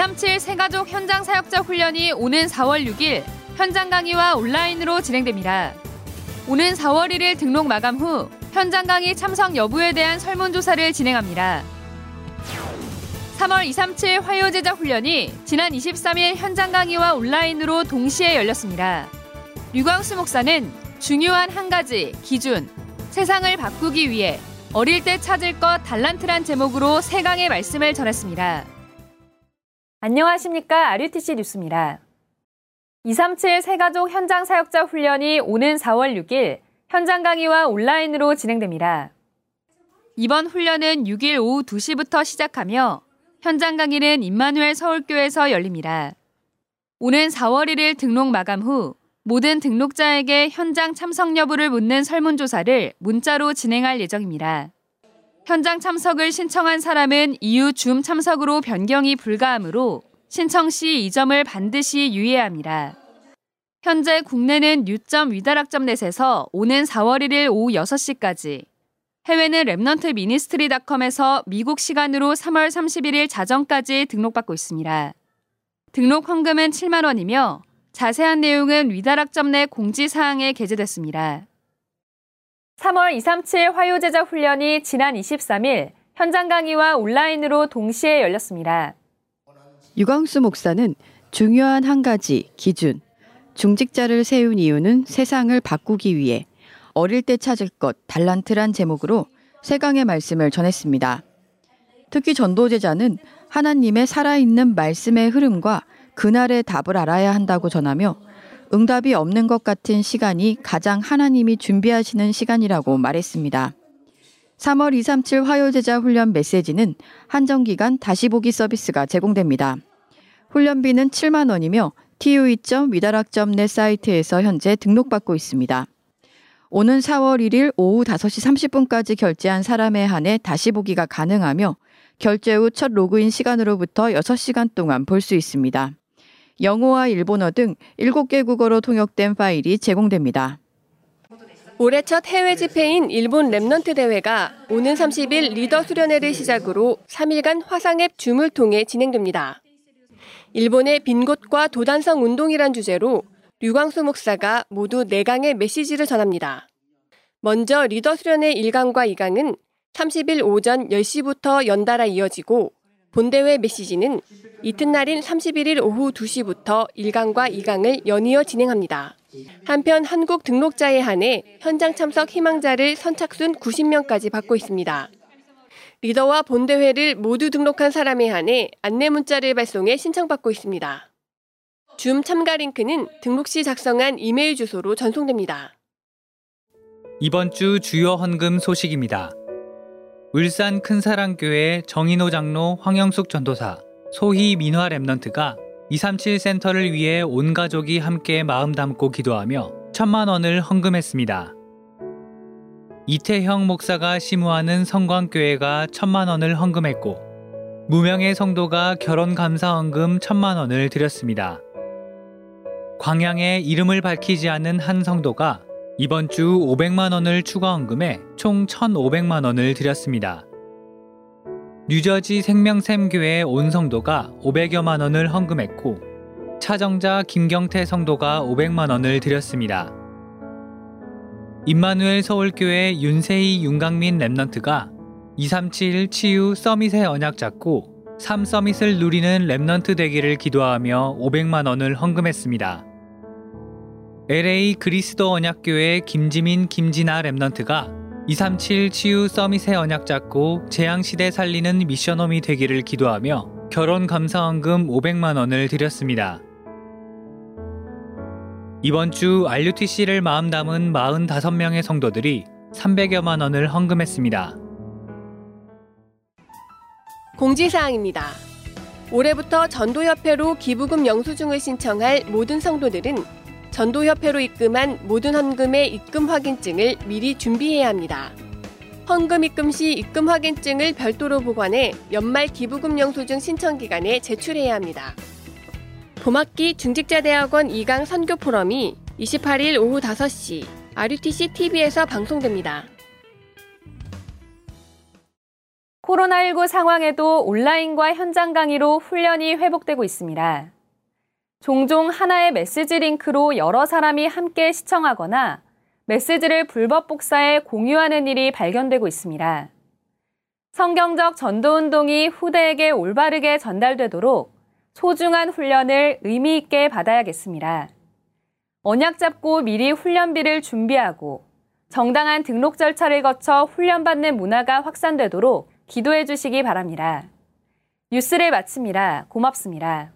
237 새가족 현장 사역자 훈련이 오는 4월 6일 현장 강의와 온라인으로 진행됩니다. 오는 4월 1일 등록 마감 후 현장 강의 참석 여부에 대한 설문조사를 진행합니다. 3월 237 화요제자 훈련이 지난 23일 현장 강의와 온라인으로 동시에 열렸습니다. 류광수 목사는 중요한 한 가지 기준, 세상을 바꾸기 위해 어릴 때 찾을 것 달란트란 제목으로 세 강의 말씀을 전했습니다. 안녕하십니까. RUTC 뉴스입니다. 237 새가족 현장 사역자 훈련이 오는 4월 6일 현장 강의와 온라인으로 진행됩니다. 이번 훈련은 6일 오후 2시부터 시작하며 현장 강의는 임마누엘 서울교에서 열립니다. 오는 4월 1일 등록 마감 후 모든 등록자에게 현장 참석 여부를 묻는 설문조사를 문자로 진행할 예정입니다. 현장 참석을 신청한 사람은 이후 줌 참석으로 변경이 불가하므로 신청 시 이 점을 반드시 유의해야 합니다. 현재 국내는 뉴.위다락점 넷에서 오는 4월 1일 오후 6시까지, 해외는 Remnant Ministry닷컴에서 미국 시간으로 3월 31일 자정까지 등록받고 있습니다. 등록 헌금은 7만 원이며 자세한 내용은 위다락점넷 공지사항에 게재됐습니다. 3월 237 화요제자 훈련이 지난 23일 현장 강의와 온라인으로 동시에 열렸습니다. 유광수 목사는 중요한 한 가지 기준, 중직자를 세운 이유는 세상을 바꾸기 위해 어릴 때 찾을 것 달란트란 제목으로 세강의 말씀을 전했습니다. 특히 전도제자는 하나님의 살아있는 말씀의 흐름과 그날의 답을 알아야 한다고 전하며 응답이 없는 것 같은 시간이 가장 하나님이 준비하시는 시간이라고 말했습니다. 3월 237 화요제자 훈련 메시지는 한정기간 다시 보기 서비스가 제공됩니다. 훈련비는 7만 원이며 tue.위다락.net 사이트에서 현재 등록받고 있습니다. 오는 4월 1일 오후 5시 30분까지 결제한 사람에 한해 다시 보기가 가능하며 결제 후 첫 로그인 시간으로부터 6시간 동안 볼 수 있습니다. 영어와 일본어 등 7개 국어로 통역된 파일이 제공됩니다. 올해 첫 해외 집회인 일본 Remnant 대회가 오는 30일 리더 수련회를 시작으로 3일간 화상앱 줌을 통해 진행됩니다. 일본의 빈 곳과 도단성 운동이란 주제로 류광수 목사가 모두 4강의 메시지를 전합니다. 먼저 리더 수련회 1강과 2강은 30일 오전 10시부터 연달아 이어지고 본대회 메시지는 이튿날인 31일 오후 2시부터 1강과 2강을 연이어 진행합니다. 한편 한국 등록자에 한해 현장 참석 희망자를 선착순 90명까지 받고 있습니다. 리더와 본대회를 모두 등록한 사람에 한해 안내 문자를 발송해 신청받고 있습니다. 줌 참가 링크는 등록 시 작성한 이메일 주소로 전송됩니다. 이번 주 주요 헌금 소식입니다. 울산 큰사랑교회 정인호 장로 황영숙 전도사 소희 민화 Remnant가 237 센터를 위해 온 가족이 함께 마음 담고 기도하며 천만 원을 헌금했습니다. 이태형 목사가 시무하는 성광교회가 천만 원을 헌금했고 무명의 성도가 결혼 감사 헌금 천만 원을 드렸습니다. 광양에 이름을 밝히지 않은 한 성도가 이번 주 500만 원을 추가 헌금해 총 1,500만 원을 드렸습니다. 뉴저지 생명샘교회 온 성도가 500여만 원을 헌금했고 차정자 김경태 성도가 500만 원을 드렸습니다. 임마누엘 서울교회 윤세희 윤강민 Remnant가 237 치유 summit의 언약 잡고 3 summit을 누리는 Remnant 되기를 기도하며 500만 원을 헌금했습니다. LA 그리스도 언약교회 김지민 김진아 랩넌트가 237 치유 서밋의 언약 잡고 재앙시대 살리는 미션홈이 되기를 기도하며 결혼 감사원금 500만 원을 드렸습니다. 이번 주 RUTC를 마음 담은 45명의 성도들이 300여만 원을 헌금했습니다. 공지사항입니다. 올해부터 전도협회로 기부금 영수증을 신청할 모든 성도들은 전도협회로 입금한 모든 헌금의 입금 확인증을 미리 준비해야 합니다. 헌금 입금 시 입금 확인증을 별도로 보관해 연말 기부금 영수증 신청 기간에 제출해야 합니다. 봄학기 중직자대학원 2강 선교 포럼이 28일 오후 5시 RUTC TV에서 방송됩니다. 코로나19 상황에도 온라인과 현장 강의로 훈련이 회복되고 있습니다. 종종 하나의 메시지 링크로 여러 사람이 함께 시청하거나 메시지를 불법 복사해 공유하는 일이 발견되고 있습니다. 성경적 전도운동이 후대에게 올바르게 전달되도록 소중한 훈련을 의미 있게 받아야겠습니다. 언약 잡고 미리 훈련비를 준비하고 정당한 등록 절차를 거쳐 훈련받는 문화가 확산되도록 기도해 주시기 바랍니다. 뉴스를 마칩니다. 고맙습니다.